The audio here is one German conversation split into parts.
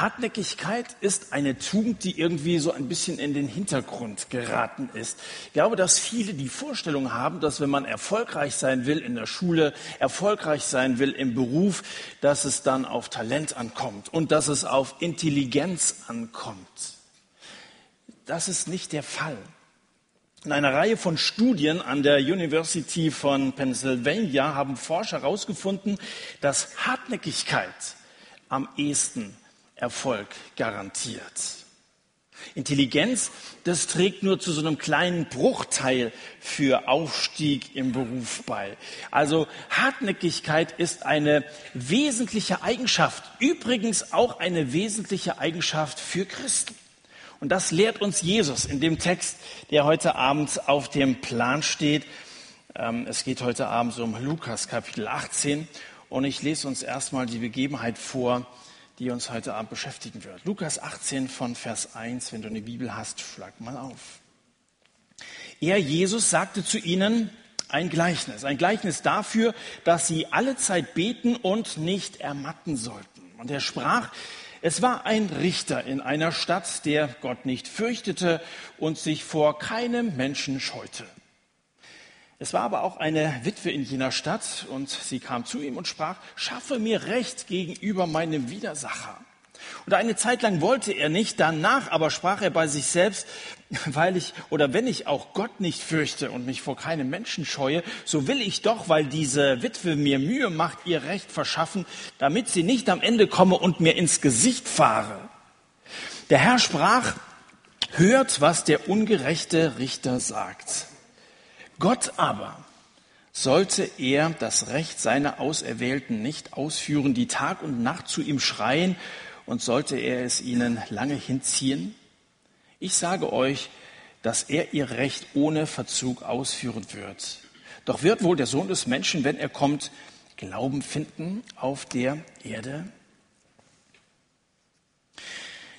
Hartnäckigkeit ist eine Tugend, die irgendwie so ein bisschen in den Hintergrund geraten ist. Ich glaube, dass viele die Vorstellung haben, dass wenn man erfolgreich sein will in der Schule, erfolgreich sein will im Beruf, dass es dann auf Talent ankommt und dass es auf Intelligenz ankommt. Das ist nicht der Fall. In einer Reihe von Studien an der University von Pennsylvania haben Forscher herausgefunden, dass Hartnäckigkeit am ehesten Erfolg garantiert. Intelligenz, das trägt nur zu so einem kleinen Bruchteil für Aufstieg im Beruf bei. Also Hartnäckigkeit ist eine wesentliche Eigenschaft, übrigens auch eine wesentliche Eigenschaft für Christen. Und das lehrt uns Jesus in dem Text, der heute Abend auf dem Plan steht. Ähm, es geht heute Abend um Lukas Kapitel 18 und ich lese uns erstmal die Begebenheit vor, die uns heute Abend beschäftigen wird. Lukas 18 von Vers 1, wenn du eine Bibel hast, schlag mal auf. Er, Jesus, sagte zu ihnen ein Gleichnis. Ein Gleichnis dafür, dass sie alle Zeit beten und nicht ermatten sollten. Und er sprach, es war ein Richter in einer Stadt, der Gott nicht fürchtete und sich vor keinem Menschen scheute. Es war aber auch eine Witwe in jener Stadt und sie kam zu ihm und sprach, schaffe mir Recht gegenüber meinem Widersacher. Und eine Zeit lang wollte er nicht, danach aber sprach er bei sich selbst, weil ich oder wenn ich auch Gott nicht fürchte und mich vor keinem Menschen scheue, so will ich doch, weil diese Witwe mir Mühe macht, ihr Recht verschaffen, damit sie nicht am Ende komme und mir ins Gesicht fahre. Der Herr sprach, hört, was der ungerechte Richter sagt. Gott aber sollte er das Recht seiner Auserwählten nicht ausführen, die Tag und Nacht zu ihm schreien, und sollte er es ihnen lange hinziehen? Ich sage euch, dass er ihr Recht ohne Verzug ausführen wird. Doch wird wohl der Sohn des Menschen, wenn er kommt, Glauben finden auf der Erde?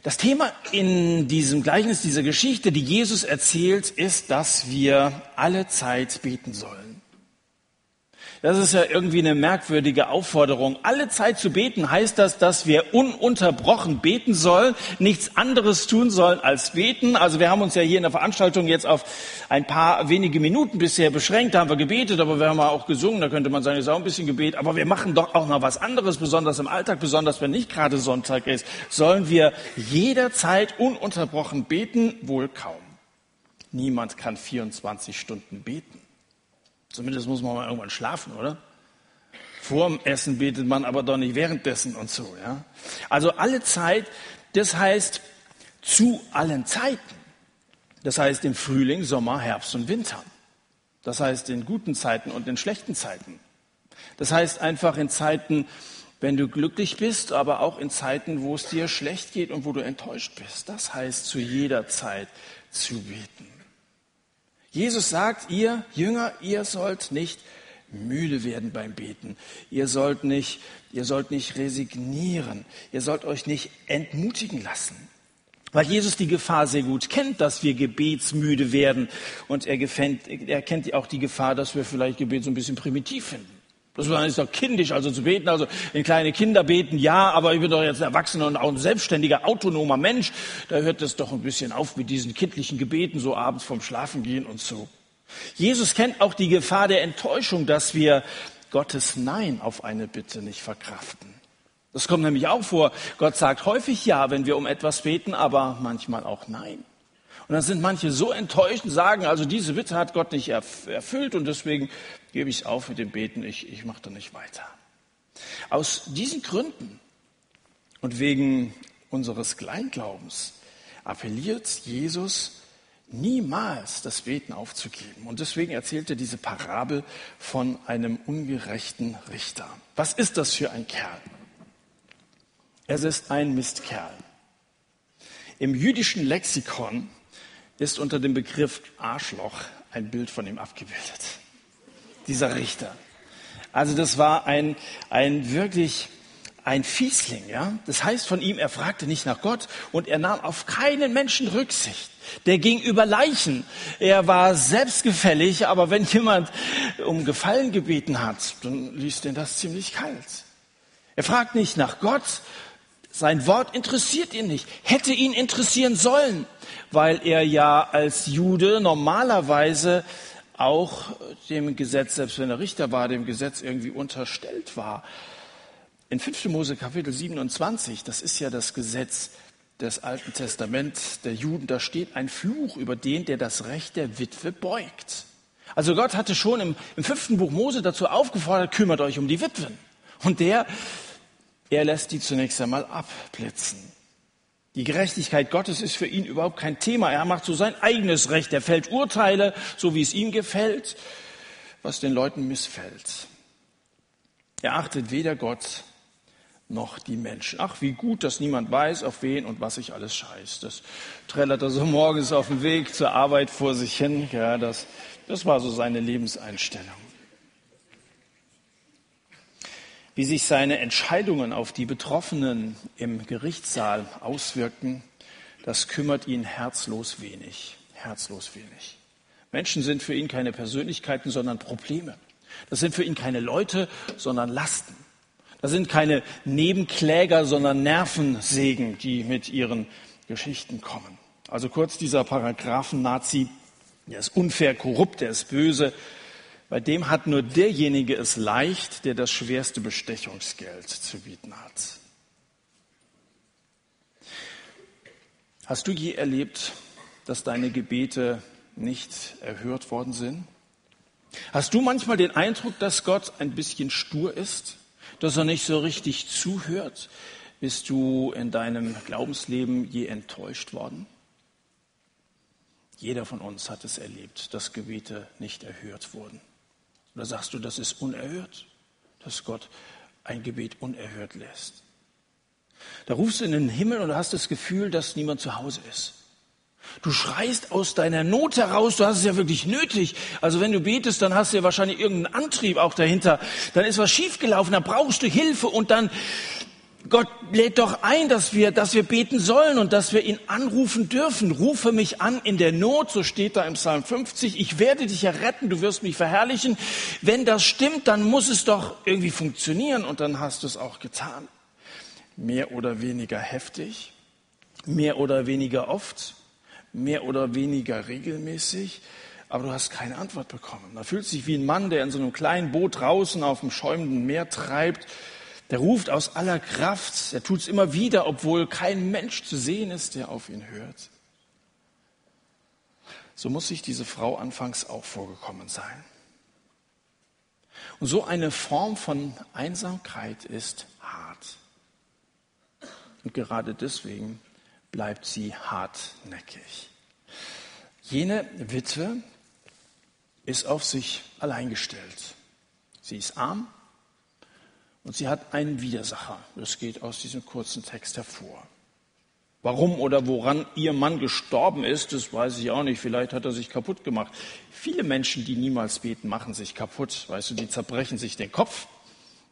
Das Thema in diesem Gleichnis, dieser Geschichte, die Jesus erzählt, ist, dass wir alle Zeit beten sollen. Das ist ja irgendwie eine merkwürdige Aufforderung. Alle Zeit zu beten heißt das, dass wir ununterbrochen beten sollen, nichts anderes tun sollen als beten. Also wir haben uns ja hier in der Veranstaltung jetzt auf ein paar wenige Minuten bisher beschränkt. Da haben wir gebetet, aber wir haben auch gesungen. Da könnte man sagen, es ist auch ein bisschen Gebet. Aber wir machen doch auch noch was anderes, besonders im Alltag, besonders wenn nicht gerade Sonntag ist. Sollen wir jederzeit ununterbrochen beten? Wohl kaum. Niemand kann 24 Stunden beten. Zumindest muss man mal irgendwann schlafen, oder? Vor dem Essen betet man aber doch nicht währenddessen und so, ja? Also alle Zeit, das heißt zu allen Zeiten. Das heißt im Frühling, Sommer, Herbst und Winter. Das heißt in guten Zeiten und in schlechten Zeiten. Das heißt einfach in Zeiten, wenn du glücklich bist, aber auch in Zeiten, wo es dir schlecht geht und wo du enttäuscht bist. Das heißt zu jeder Zeit zu beten. Jesus sagt, ihr Jünger, ihr sollt nicht müde werden beim Beten. Ihr sollt nicht, ihr sollt nicht resignieren. Ihr sollt euch nicht entmutigen lassen. Weil Jesus die Gefahr sehr gut kennt, dass wir gebetsmüde werden. Und er, gefällt, er kennt auch die Gefahr, dass wir vielleicht Gebet so ein bisschen primitiv finden. Das ist doch kindisch, also zu beten. Also in kleine Kinder beten, ja, aber ich bin doch jetzt ein Erwachsener und auch ein selbstständiger, autonomer Mensch. Da hört es doch ein bisschen auf mit diesen kindlichen Gebeten, so abends vorm Schlafen gehen und so. Jesus kennt auch die Gefahr der Enttäuschung, dass wir Gottes Nein auf eine Bitte nicht verkraften. Das kommt nämlich auch vor. Gott sagt häufig Ja, wenn wir um etwas beten, aber manchmal auch Nein. Und dann sind manche so enttäuscht und sagen, also diese Bitte hat Gott nicht erfüllt und deswegen gebe ich es auf mit dem Beten, ich, ich mache da nicht weiter. Aus diesen Gründen und wegen unseres Kleinglaubens appelliert Jesus niemals das Beten aufzugeben. Und deswegen erzählt er diese Parabel von einem ungerechten Richter. Was ist das für ein Kerl? Es ist ein Mistkerl. Im jüdischen Lexikon ist unter dem Begriff Arschloch ein Bild von ihm abgebildet. Dieser Richter. Also das war ein, ein wirklich ein Fiesling, ja. Das heißt von ihm, er fragte nicht nach Gott und er nahm auf keinen Menschen Rücksicht. Der ging über Leichen. Er war selbstgefällig, aber wenn jemand um Gefallen gebeten hat, dann ließ den das ziemlich kalt. Er fragt nicht nach Gott, Sein Wort interessiert ihn nicht, hätte ihn interessieren sollen, weil er ja als Jude normalerweise auch dem Gesetz, selbst wenn er Richter war, dem Gesetz irgendwie unterstellt war. In 5. Mose Kapitel 27, das ist ja das Gesetz des Alten Testaments der Juden, da steht ein Fluch über den, der das Recht der Witwe beugt. Also Gott hatte schon im, im fünften Buch Mose dazu aufgefordert, kümmert euch um die Witwen. Und der, er lässt die zunächst einmal abblitzen. Die Gerechtigkeit Gottes ist für ihn überhaupt kein Thema. Er macht so sein eigenes Recht. Er fällt Urteile, so wie es ihm gefällt, was den Leuten missfällt. Er achtet weder Gott noch die Menschen. Ach, wie gut, dass niemand weiß, auf wen und was sich alles scheißt. Das trällert er so morgens auf dem Weg zur Arbeit vor sich hin. Ja, das, das war so seine Lebenseinstellung. Wie sich seine Entscheidungen auf die Betroffenen im Gerichtssaal auswirkten, das kümmert ihn herzlos wenig. Herzlos wenig. Menschen sind für ihn keine Persönlichkeiten, sondern Probleme. Das sind für ihn keine Leute, sondern Lasten. Das sind keine Nebenkläger, sondern Nervensägen, die mit ihren Geschichten kommen. Also kurz dieser Paragraphen-Nazi, der ist unfair, korrupt, der ist böse. Bei dem hat nur derjenige es leicht, der das schwerste Bestechungsgeld zu bieten hat. Hast du je erlebt, dass deine Gebete nicht erhört worden sind? Hast du manchmal den Eindruck, dass Gott ein bisschen stur ist? dass er nicht so richtig zuhört? Bist du in deinem Glaubensleben je enttäuscht worden? Jeder von uns hat es erlebt, dass Gebete nicht erhört wurden. Oder sagst du, das ist unerhört, dass Gott ein Gebet unerhört lässt? Da rufst du in den Himmel und hast das Gefühl, dass niemand zu Hause ist. Du schreist aus deiner Not heraus, du hast es ja wirklich nötig. Also wenn du betest, dann hast du ja wahrscheinlich irgendeinen Antrieb auch dahinter. Dann ist was schiefgelaufen, dann brauchst du Hilfe und dann, Gott lädt doch ein, dass wir, dass wir beten sollen und dass wir ihn anrufen dürfen. Rufe mich an in der Not, so steht da im Psalm 50. Ich werde dich ja retten, du wirst mich verherrlichen. Wenn das stimmt, dann muss es doch irgendwie funktionieren und dann hast du es auch getan. Mehr oder weniger heftig, mehr oder weniger oft mehr oder weniger regelmäßig, aber du hast keine Antwort bekommen. Da fühlt sich wie ein Mann, der in so einem kleinen Boot draußen auf dem schäumenden Meer treibt. Der ruft aus aller Kraft. Er tut es immer wieder, obwohl kein Mensch zu sehen ist, der auf ihn hört. So muss sich diese Frau anfangs auch vorgekommen sein. Und so eine Form von Einsamkeit ist hart. Und gerade deswegen bleibt sie hartnäckig. Jene Witwe ist auf sich allein gestellt. Sie ist arm und sie hat einen Widersacher. Das geht aus diesem kurzen Text hervor. Warum oder woran ihr Mann gestorben ist, das weiß ich auch nicht. Vielleicht hat er sich kaputt gemacht. Viele Menschen, die niemals beten, machen sich kaputt. Weißt du, die zerbrechen sich den Kopf,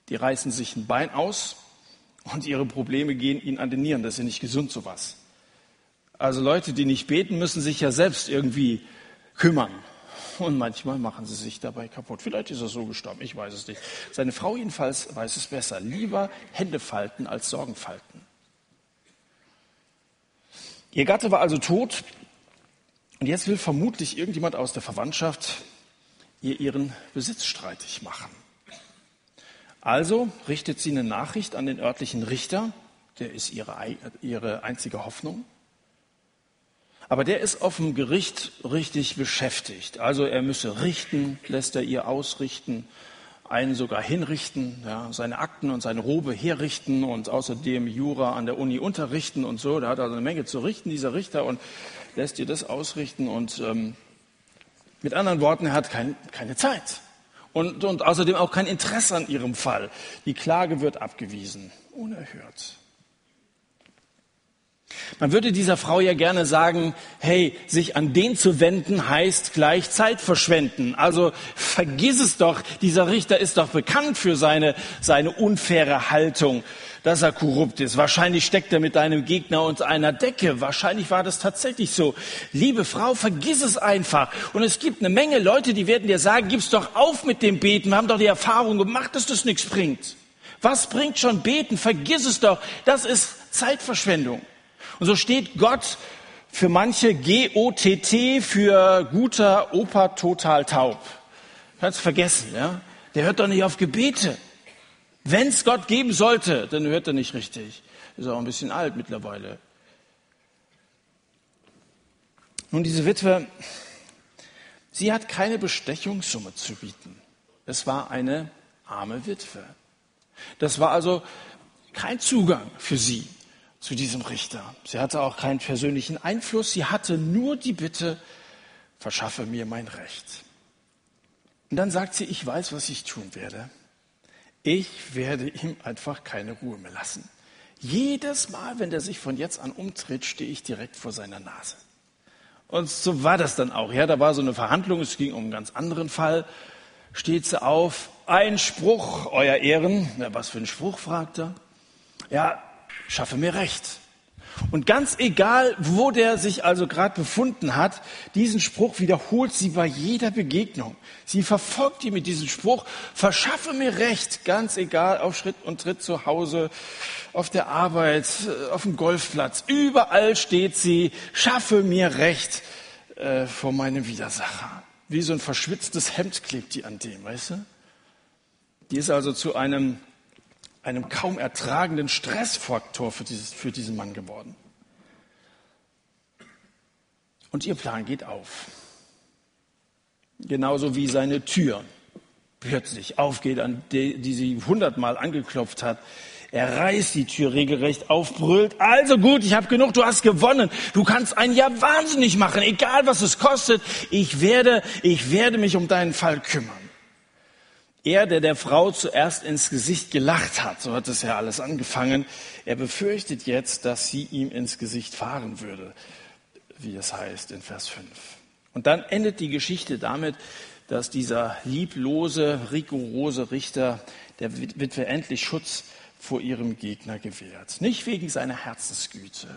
die reißen sich ein Bein aus und ihre Probleme gehen ihnen an den Nieren. Das ist ja nicht gesund, sowas. Also Leute, die nicht beten, müssen sich ja selbst irgendwie kümmern. Und manchmal machen sie sich dabei kaputt. Vielleicht ist er so gestorben, ich weiß es nicht. Seine Frau jedenfalls weiß es besser. Lieber Hände falten als Sorgen falten. Ihr Gatte war also tot und jetzt will vermutlich irgendjemand aus der Verwandtschaft ihr ihren Besitz streitig machen. Also richtet sie eine Nachricht an den örtlichen Richter, der ist ihre, ihre einzige Hoffnung. Aber der ist auf dem Gericht richtig beschäftigt. Also er müsse richten, lässt er ihr ausrichten, einen sogar hinrichten, ja, seine Akten und seine Robe herrichten und außerdem Jura an der Uni unterrichten und so. Da hat er also eine Menge zu richten, dieser Richter, und lässt ihr das ausrichten. Und ähm, mit anderen Worten, er hat kein, keine Zeit. Und, und außerdem auch kein Interesse an ihrem Fall. Die Klage wird abgewiesen, unerhört. Man würde dieser Frau ja gerne sagen, hey, sich an den zu wenden heißt gleich Zeit verschwenden. Also vergiss es doch, dieser Richter ist doch bekannt für seine, seine unfaire Haltung, dass er korrupt ist. Wahrscheinlich steckt er mit deinem Gegner unter einer Decke. Wahrscheinlich war das tatsächlich so. Liebe Frau, vergiss es einfach. Und es gibt eine Menge Leute, die werden dir sagen, gib's doch auf mit dem Beten. Wir haben doch die Erfahrung gemacht, dass das nichts bringt. Was bringt schon beten? Vergiss es doch. Das ist Zeitverschwendung. Und so steht Gott für manche G-O-T-T für guter Opa total taub. Kannst vergessen, ja? Der hört doch nicht auf Gebete. Wenn es Gott geben sollte, dann hört er nicht richtig. Ist auch ein bisschen alt mittlerweile. Nun, diese Witwe, sie hat keine Bestechungssumme zu bieten. Es war eine arme Witwe. Das war also kein Zugang für sie zu diesem Richter. Sie hatte auch keinen persönlichen Einfluss. Sie hatte nur die Bitte, verschaffe mir mein Recht. Und dann sagt sie, ich weiß, was ich tun werde. Ich werde ihm einfach keine Ruhe mehr lassen. Jedes Mal, wenn er sich von jetzt an umtritt, stehe ich direkt vor seiner Nase. Und so war das dann auch. Ja, da war so eine Verhandlung, es ging um einen ganz anderen Fall. Steht sie auf, ein Spruch, Euer Ehren. Na, was für ein Spruch, fragt er. Ja, schaffe mir Recht. Und ganz egal, wo der sich also gerade befunden hat, diesen Spruch wiederholt sie bei jeder Begegnung. Sie verfolgt ihn mit diesem Spruch, verschaffe mir Recht, ganz egal, auf Schritt und Tritt zu Hause, auf der Arbeit, auf dem Golfplatz. Überall steht sie, schaffe mir Recht äh, vor meinem Widersacher. Wie so ein verschwitztes Hemd klebt die an dem, weißt du? Die ist also zu einem einem kaum ertragenden Stressfaktor für, dieses, für diesen Mann geworden. Und ihr Plan geht auf. Genauso wie seine Tür plötzlich aufgeht, an die, die sie hundertmal angeklopft hat. Er reißt die Tür regelrecht auf, brüllt, also gut, ich habe genug, du hast gewonnen. Du kannst einen ja wahnsinnig machen, egal was es kostet. Ich werde, ich werde mich um deinen Fall kümmern. Er, der der Frau zuerst ins Gesicht gelacht hat, so hat es ja alles angefangen, er befürchtet jetzt, dass sie ihm ins Gesicht fahren würde, wie es heißt in Vers 5. Und dann endet die Geschichte damit, dass dieser lieblose, rigorose Richter der Witwe endlich Schutz vor ihrem Gegner gewährt. Nicht wegen seiner Herzensgüte,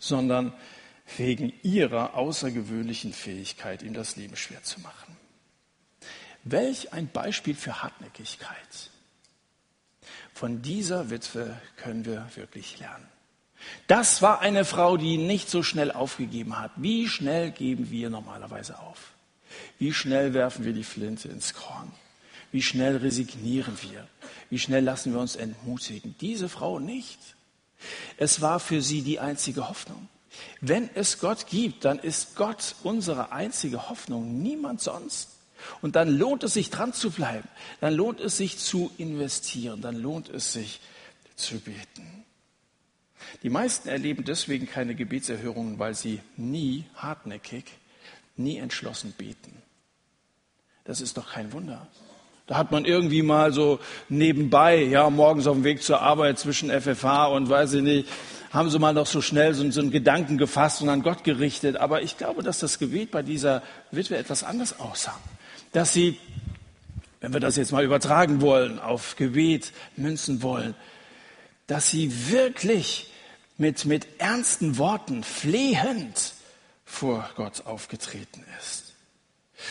sondern wegen ihrer außergewöhnlichen Fähigkeit, ihm das Leben schwer zu machen. Welch ein Beispiel für Hartnäckigkeit. Von dieser Witwe können wir wirklich lernen. Das war eine Frau, die nicht so schnell aufgegeben hat. Wie schnell geben wir normalerweise auf? Wie schnell werfen wir die Flinte ins Korn? Wie schnell resignieren wir? Wie schnell lassen wir uns entmutigen? Diese Frau nicht. Es war für sie die einzige Hoffnung. Wenn es Gott gibt, dann ist Gott unsere einzige Hoffnung, niemand sonst. Und dann lohnt es sich dran zu bleiben. Dann lohnt es sich zu investieren. Dann lohnt es sich zu beten. Die meisten erleben deswegen keine Gebetserhörungen, weil sie nie hartnäckig, nie entschlossen beten. Das ist doch kein Wunder. Da hat man irgendwie mal so nebenbei, ja, morgens auf dem Weg zur Arbeit zwischen FFH und weiß ich nicht, haben sie mal noch so schnell so, so einen Gedanken gefasst und an Gott gerichtet. Aber ich glaube, dass das Gebet bei dieser Witwe etwas anders aussah dass sie, wenn wir das jetzt mal übertragen wollen, auf Gebet münzen wollen, dass sie wirklich mit, mit ernsten Worten flehend vor Gott aufgetreten ist.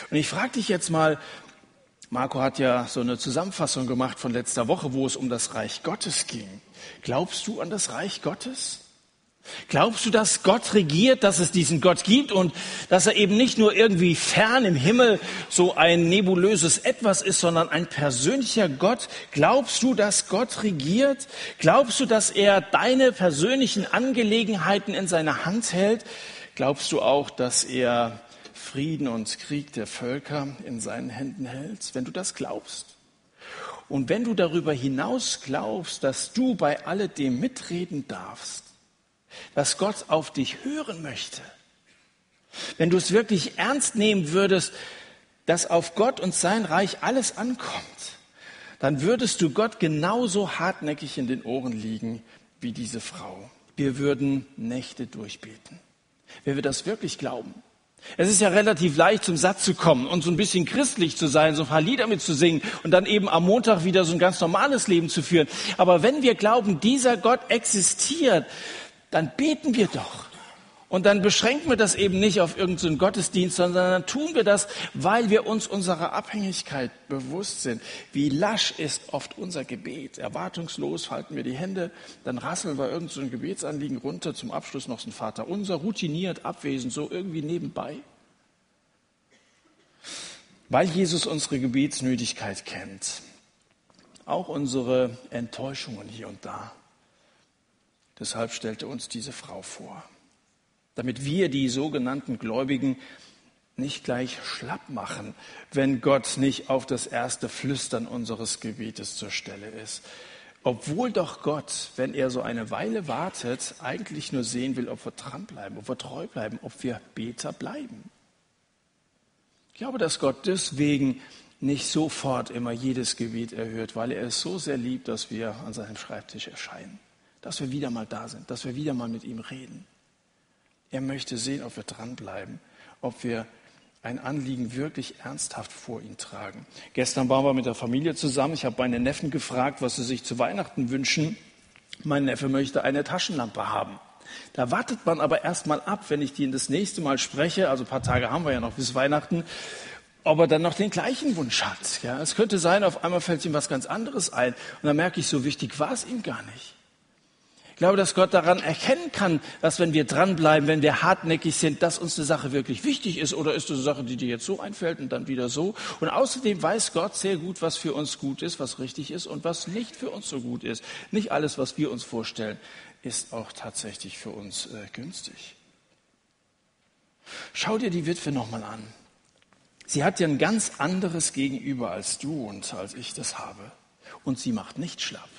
Und ich frage dich jetzt mal, Marco hat ja so eine Zusammenfassung gemacht von letzter Woche, wo es um das Reich Gottes ging. Glaubst du an das Reich Gottes? Glaubst du, dass Gott regiert, dass es diesen Gott gibt und dass er eben nicht nur irgendwie fern im Himmel so ein nebulöses Etwas ist, sondern ein persönlicher Gott? Glaubst du, dass Gott regiert? Glaubst du, dass er deine persönlichen Angelegenheiten in seiner Hand hält? Glaubst du auch, dass er Frieden und Krieg der Völker in seinen Händen hält? Wenn du das glaubst, und wenn du darüber hinaus glaubst, dass du bei alledem mitreden darfst, dass Gott auf dich hören möchte, wenn du es wirklich ernst nehmen würdest, dass auf Gott und sein Reich alles ankommt, dann würdest du Gott genauso hartnäckig in den Ohren liegen wie diese Frau. Wir würden Nächte durchbeten. Wenn wir das wirklich glauben. Es ist ja relativ leicht, zum Satz zu kommen und so ein bisschen christlich zu sein, so ein paar Lieder mitzusingen und dann eben am Montag wieder so ein ganz normales Leben zu führen. Aber wenn wir glauben, dieser Gott existiert, dann beten wir doch. Und dann beschränken wir das eben nicht auf irgendeinen Gottesdienst, sondern dann tun wir das, weil wir uns unserer Abhängigkeit bewusst sind. Wie lasch ist oft unser Gebet. Erwartungslos falten wir die Hände, dann rasseln wir irgendein so Gebetsanliegen runter, zum Abschluss noch ein Vater unser, routiniert, abwesend, so irgendwie nebenbei. Weil Jesus unsere Gebetsnötigkeit kennt, auch unsere Enttäuschungen hier und da. Deshalb stellte uns diese Frau vor damit wir die sogenannten Gläubigen nicht gleich schlapp machen, wenn Gott nicht auf das erste Flüstern unseres Gebetes zur Stelle ist. Obwohl doch Gott, wenn er so eine Weile wartet, eigentlich nur sehen will, ob wir dranbleiben, ob wir treu bleiben, ob wir Beter bleiben. Ich glaube, dass Gott deswegen nicht sofort immer jedes Gebet erhört, weil er es so sehr liebt, dass wir an seinem Schreibtisch erscheinen, dass wir wieder mal da sind, dass wir wieder mal mit ihm reden. Er möchte sehen, ob wir dranbleiben, ob wir ein Anliegen wirklich ernsthaft vor ihn tragen. Gestern waren wir mit der Familie zusammen. Ich habe meine Neffen gefragt, was sie sich zu Weihnachten wünschen. Mein Neffe möchte eine Taschenlampe haben. Da wartet man aber erst mal ab, wenn ich die das nächste Mal spreche, also ein paar Tage haben wir ja noch bis Weihnachten, ob er dann noch den gleichen Wunsch hat. Ja, es könnte sein, auf einmal fällt ihm was ganz anderes ein. Und dann merke ich, so wichtig war es ihm gar nicht glaube, dass Gott daran erkennen kann, dass wenn wir dranbleiben, wenn wir hartnäckig sind, dass uns eine Sache wirklich wichtig ist oder ist es eine Sache, die dir jetzt so einfällt und dann wieder so. Und außerdem weiß Gott sehr gut, was für uns gut ist, was richtig ist und was nicht für uns so gut ist. Nicht alles, was wir uns vorstellen, ist auch tatsächlich für uns äh, günstig. Schau dir die Witwe nochmal an. Sie hat ja ein ganz anderes Gegenüber als du und als ich das habe. Und sie macht nicht schlapp.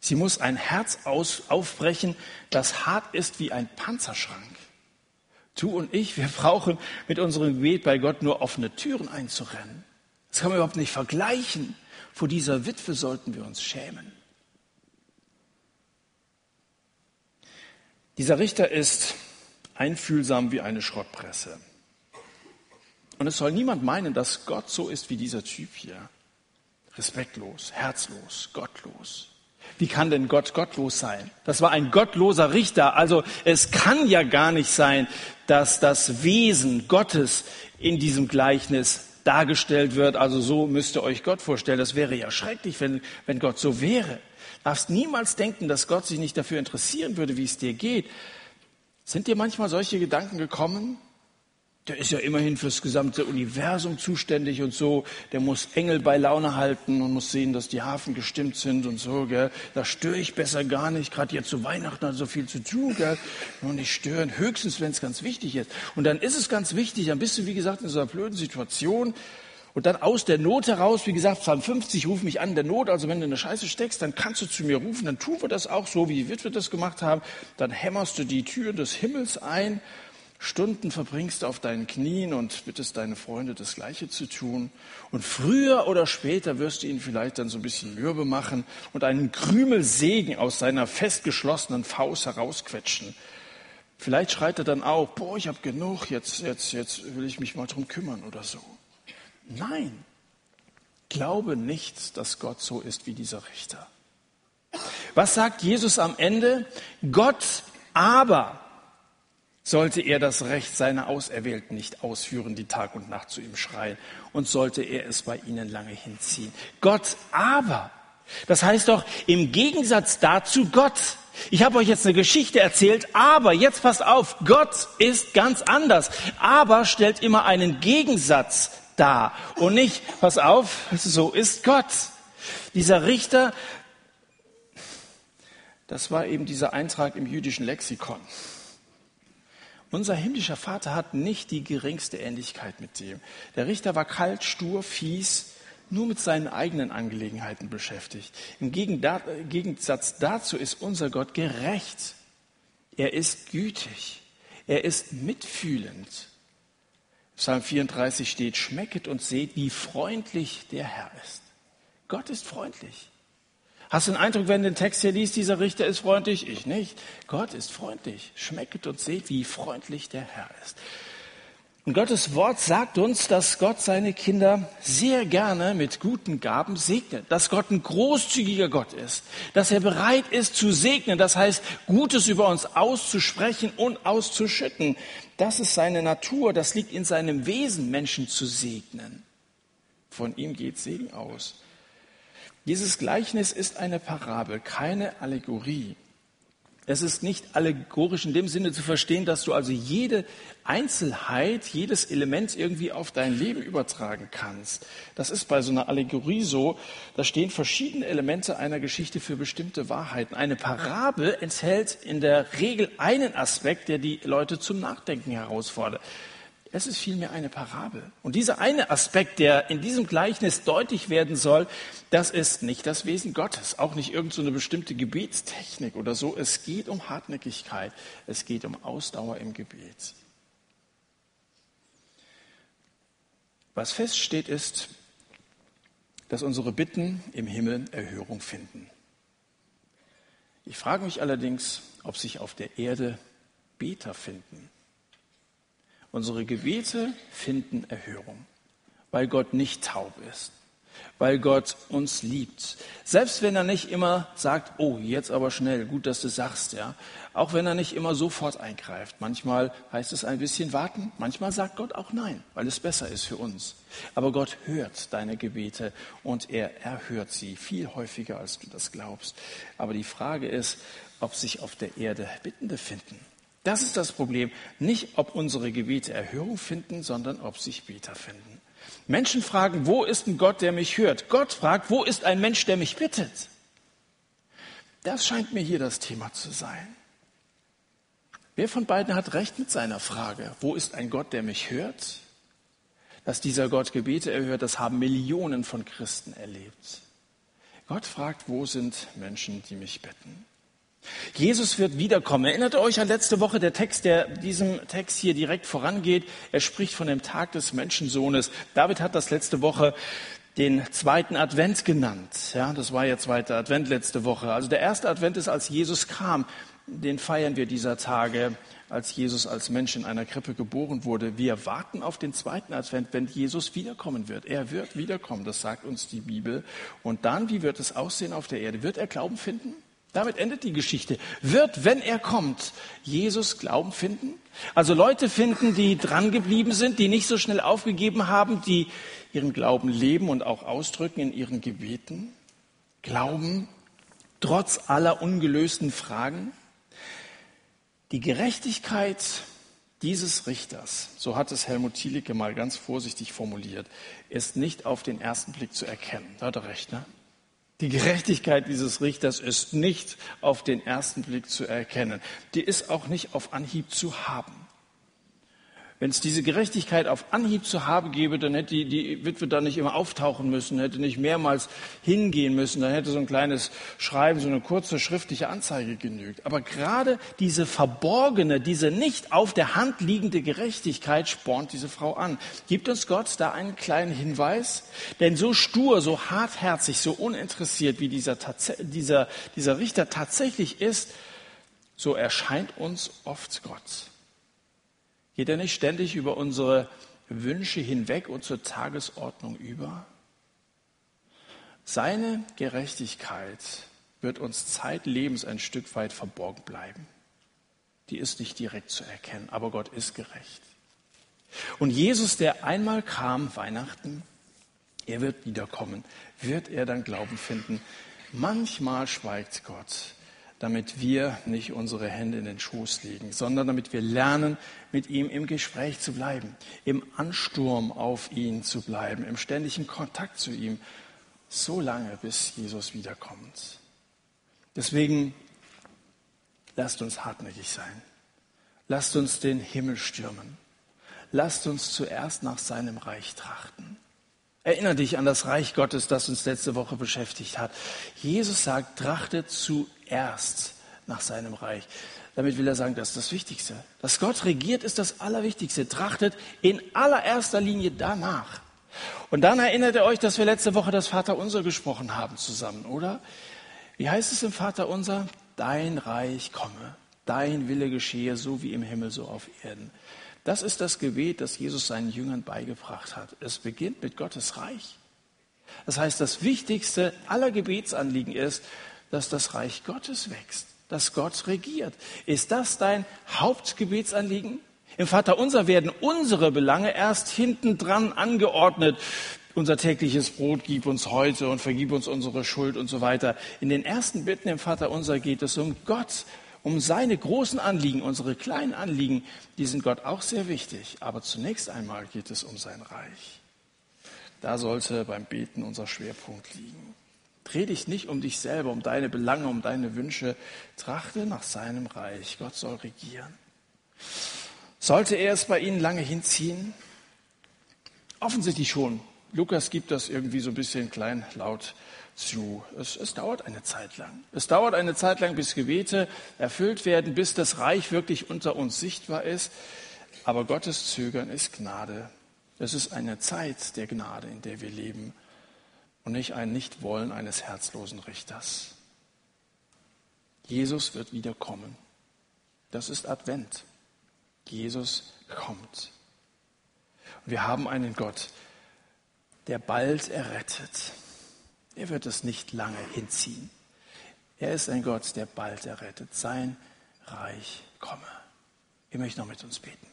Sie muss ein Herz aus, aufbrechen, das hart ist wie ein Panzerschrank. Du und ich, wir brauchen mit unserem Gebet bei Gott nur offene Türen einzurennen. Das kann man überhaupt nicht vergleichen. Vor dieser Witwe sollten wir uns schämen. Dieser Richter ist einfühlsam wie eine Schrottpresse. Und es soll niemand meinen, dass Gott so ist wie dieser Typ hier. Respektlos, herzlos, gottlos. Wie kann denn Gott gottlos sein? Das war ein gottloser Richter. Also es kann ja gar nicht sein, dass das Wesen Gottes in diesem Gleichnis dargestellt wird. Also so müsst ihr euch Gott vorstellen. Das wäre ja schrecklich, wenn, wenn Gott so wäre. Darfst niemals denken, dass Gott sich nicht dafür interessieren würde, wie es dir geht. Sind dir manchmal solche Gedanken gekommen? Der ist ja immerhin fürs gesamte Universum zuständig und so. Der muss Engel bei Laune halten und muss sehen, dass die Hafen gestimmt sind und so. Gell. Da störe ich besser gar nicht. Gerade jetzt zu Weihnachten hat so viel zu tun. Gell. Nur nicht stören, höchstens, wenn es ganz wichtig ist. Und dann ist es ganz wichtig, dann bist du, wie gesagt, in so einer blöden Situation. Und dann aus der Not heraus, wie gesagt, Psalm 50, ruf mich an der Not. Also wenn du in der Scheiße steckst, dann kannst du zu mir rufen. Dann tun wir das auch so, wie Witwe das gemacht haben. Dann hämmerst du die Türen des Himmels ein Stunden verbringst du auf deinen Knien und bittest deine Freunde, das Gleiche zu tun. Und früher oder später wirst du ihn vielleicht dann so ein bisschen mürbe machen und einen Krümel Segen aus seiner festgeschlossenen Faust herausquetschen. Vielleicht schreit er dann auch, boah, ich habe genug, jetzt, jetzt, jetzt will ich mich mal drum kümmern oder so. Nein, glaube nicht, dass Gott so ist wie dieser Richter. Was sagt Jesus am Ende? Gott aber sollte er das Recht seiner Auserwählten nicht ausführen, die Tag und Nacht zu ihm schreien, und sollte er es bei ihnen lange hinziehen. Gott aber, das heißt doch im Gegensatz dazu Gott. Ich habe euch jetzt eine Geschichte erzählt, aber jetzt passt auf, Gott ist ganz anders. Aber stellt immer einen Gegensatz dar und nicht, pass auf, so ist Gott. Dieser Richter, das war eben dieser Eintrag im jüdischen Lexikon. Unser himmlischer Vater hat nicht die geringste Ähnlichkeit mit dem. Der Richter war kalt, stur, fies, nur mit seinen eigenen Angelegenheiten beschäftigt. Im Gegensatz dazu ist unser Gott gerecht. Er ist gütig. Er ist mitfühlend. Psalm 34 steht, schmecket und seht, wie freundlich der Herr ist. Gott ist freundlich. Hast du den Eindruck, wenn du den Text hier liest, dieser Richter ist freundlich? Ich nicht. Gott ist freundlich. Schmecket und seht, wie freundlich der Herr ist. Und Gottes Wort sagt uns, dass Gott seine Kinder sehr gerne mit guten Gaben segnet, dass Gott ein großzügiger Gott ist, dass er bereit ist zu segnen, das heißt Gutes über uns auszusprechen und auszuschütten. Das ist seine Natur, das liegt in seinem Wesen, Menschen zu segnen. Von ihm geht Segen aus. Dieses Gleichnis ist eine Parabel, keine Allegorie. Es ist nicht allegorisch in dem Sinne zu verstehen, dass du also jede Einzelheit, jedes Element irgendwie auf dein Leben übertragen kannst. Das ist bei so einer Allegorie so. Da stehen verschiedene Elemente einer Geschichte für bestimmte Wahrheiten. Eine Parabel enthält in der Regel einen Aspekt, der die Leute zum Nachdenken herausfordert. Es ist vielmehr eine Parabel. Und dieser eine Aspekt, der in diesem Gleichnis deutlich werden soll, das ist nicht das Wesen Gottes, auch nicht irgendeine so bestimmte Gebetstechnik oder so. Es geht um Hartnäckigkeit, es geht um Ausdauer im Gebet. Was feststeht ist, dass unsere Bitten im Himmel Erhörung finden. Ich frage mich allerdings, ob sich auf der Erde Beter finden. Unsere Gebete finden Erhörung, weil Gott nicht taub ist, weil Gott uns liebt. Selbst wenn er nicht immer sagt, oh, jetzt aber schnell, gut, dass du sagst, ja. Auch wenn er nicht immer sofort eingreift. Manchmal heißt es ein bisschen warten, manchmal sagt Gott auch nein, weil es besser ist für uns. Aber Gott hört deine Gebete und er erhört sie viel häufiger, als du das glaubst. Aber die Frage ist, ob sich auf der Erde Bittende finden. Das ist das Problem. Nicht, ob unsere Gebete Erhörung finden, sondern ob sich Beter finden. Menschen fragen, wo ist ein Gott, der mich hört? Gott fragt, wo ist ein Mensch, der mich bittet? Das scheint mir hier das Thema zu sein. Wer von beiden hat recht mit seiner Frage? Wo ist ein Gott, der mich hört? Dass dieser Gott Gebete erhört, das haben Millionen von Christen erlebt. Gott fragt, wo sind Menschen, die mich bitten? Jesus wird wiederkommen. Erinnert euch an letzte Woche der Text, der diesem Text hier direkt vorangeht. Er spricht von dem Tag des Menschensohnes. David hat das letzte Woche den zweiten Advent genannt. Ja, das war ja zweiter Advent letzte Woche. Also der erste Advent ist, als Jesus kam. Den feiern wir dieser Tage, als Jesus als Mensch in einer Krippe geboren wurde. Wir warten auf den zweiten Advent, wenn Jesus wiederkommen wird. Er wird wiederkommen, das sagt uns die Bibel. Und dann, wie wird es aussehen auf der Erde? Wird er Glauben finden? Damit endet die Geschichte. Wird, wenn er kommt, Jesus Glauben finden? Also Leute finden, die drangeblieben sind, die nicht so schnell aufgegeben haben, die ihren Glauben leben und auch ausdrücken in ihren Gebeten? Glauben trotz aller ungelösten Fragen? Die Gerechtigkeit dieses Richters, so hat es Helmut Thielicke mal ganz vorsichtig formuliert, ist nicht auf den ersten Blick zu erkennen. Da hat er recht, ne? Die Gerechtigkeit dieses Richters ist nicht auf den ersten Blick zu erkennen. Die ist auch nicht auf Anhieb zu haben. Wenn es diese Gerechtigkeit auf Anhieb zu haben gäbe, dann hätte die, die Witwe da nicht immer auftauchen müssen, hätte nicht mehrmals hingehen müssen, dann hätte so ein kleines Schreiben, so eine kurze schriftliche Anzeige genügt. Aber gerade diese verborgene, diese nicht auf der Hand liegende Gerechtigkeit spornt diese Frau an. Gibt uns Gott da einen kleinen Hinweis? Denn so stur, so hartherzig, so uninteressiert, wie dieser, dieser, dieser Richter tatsächlich ist, so erscheint uns oft Gott. Geht er nicht ständig über unsere Wünsche hinweg und zur Tagesordnung über? Seine Gerechtigkeit wird uns zeitlebens ein Stück weit verborgen bleiben. Die ist nicht direkt zu erkennen, aber Gott ist gerecht. Und Jesus, der einmal kam, Weihnachten, er wird wiederkommen. Wird er dann Glauben finden? Manchmal schweigt Gott damit wir nicht unsere Hände in den Schoß legen, sondern damit wir lernen, mit ihm im Gespräch zu bleiben, im Ansturm auf ihn zu bleiben, im ständigen Kontakt zu ihm, so lange, bis Jesus wiederkommt. Deswegen lasst uns hartnäckig sein. Lasst uns den Himmel stürmen. Lasst uns zuerst nach seinem Reich trachten. Erinnere dich an das Reich Gottes, das uns letzte Woche beschäftigt hat. Jesus sagt, trachtet zuerst nach seinem Reich. Damit will er sagen, das ist das Wichtigste. Dass Gott regiert, ist das Allerwichtigste. Trachtet in allererster Linie danach. Und dann erinnert ihr euch, dass wir letzte Woche das Vaterunser gesprochen haben zusammen, oder? Wie heißt es im Vaterunser? Dein Reich komme, dein Wille geschehe, so wie im Himmel, so auf Erden. Das ist das Gebet, das Jesus seinen Jüngern beigebracht hat. Es beginnt mit Gottes Reich. Das heißt, das wichtigste aller Gebetsanliegen ist, dass das Reich Gottes wächst, dass Gott regiert. Ist das dein Hauptgebetsanliegen? Im Vater unser werden unsere Belange erst hintendran angeordnet. Unser tägliches Brot gib uns heute und vergib uns unsere Schuld und so weiter. In den ersten Bitten im Vater unser geht es um Gott, um seine großen Anliegen, unsere kleinen Anliegen. Die sind Gott auch sehr wichtig. Aber zunächst einmal geht es um sein Reich. Da sollte beim Beten unser Schwerpunkt liegen. Dreh dich nicht um dich selber, um deine Belange, um deine Wünsche. Trachte nach seinem Reich. Gott soll regieren. Sollte er es bei Ihnen lange hinziehen? Offensichtlich schon. Lukas gibt das irgendwie so ein bisschen kleinlaut zu. Es, es, dauert eine Zeit lang. Es dauert eine Zeit lang, bis Gebete erfüllt werden, bis das Reich wirklich unter uns sichtbar ist. Aber Gottes Zögern ist Gnade. Es ist eine Zeit der Gnade, in der wir leben und nicht ein Nichtwollen eines herzlosen Richters. Jesus wird wiederkommen. Das ist Advent. Jesus kommt. Und wir haben einen Gott, der bald errettet. Er wird es nicht lange hinziehen. Er ist ein Gott, der bald errettet. Sein Reich komme. Ich möchte noch mit uns beten.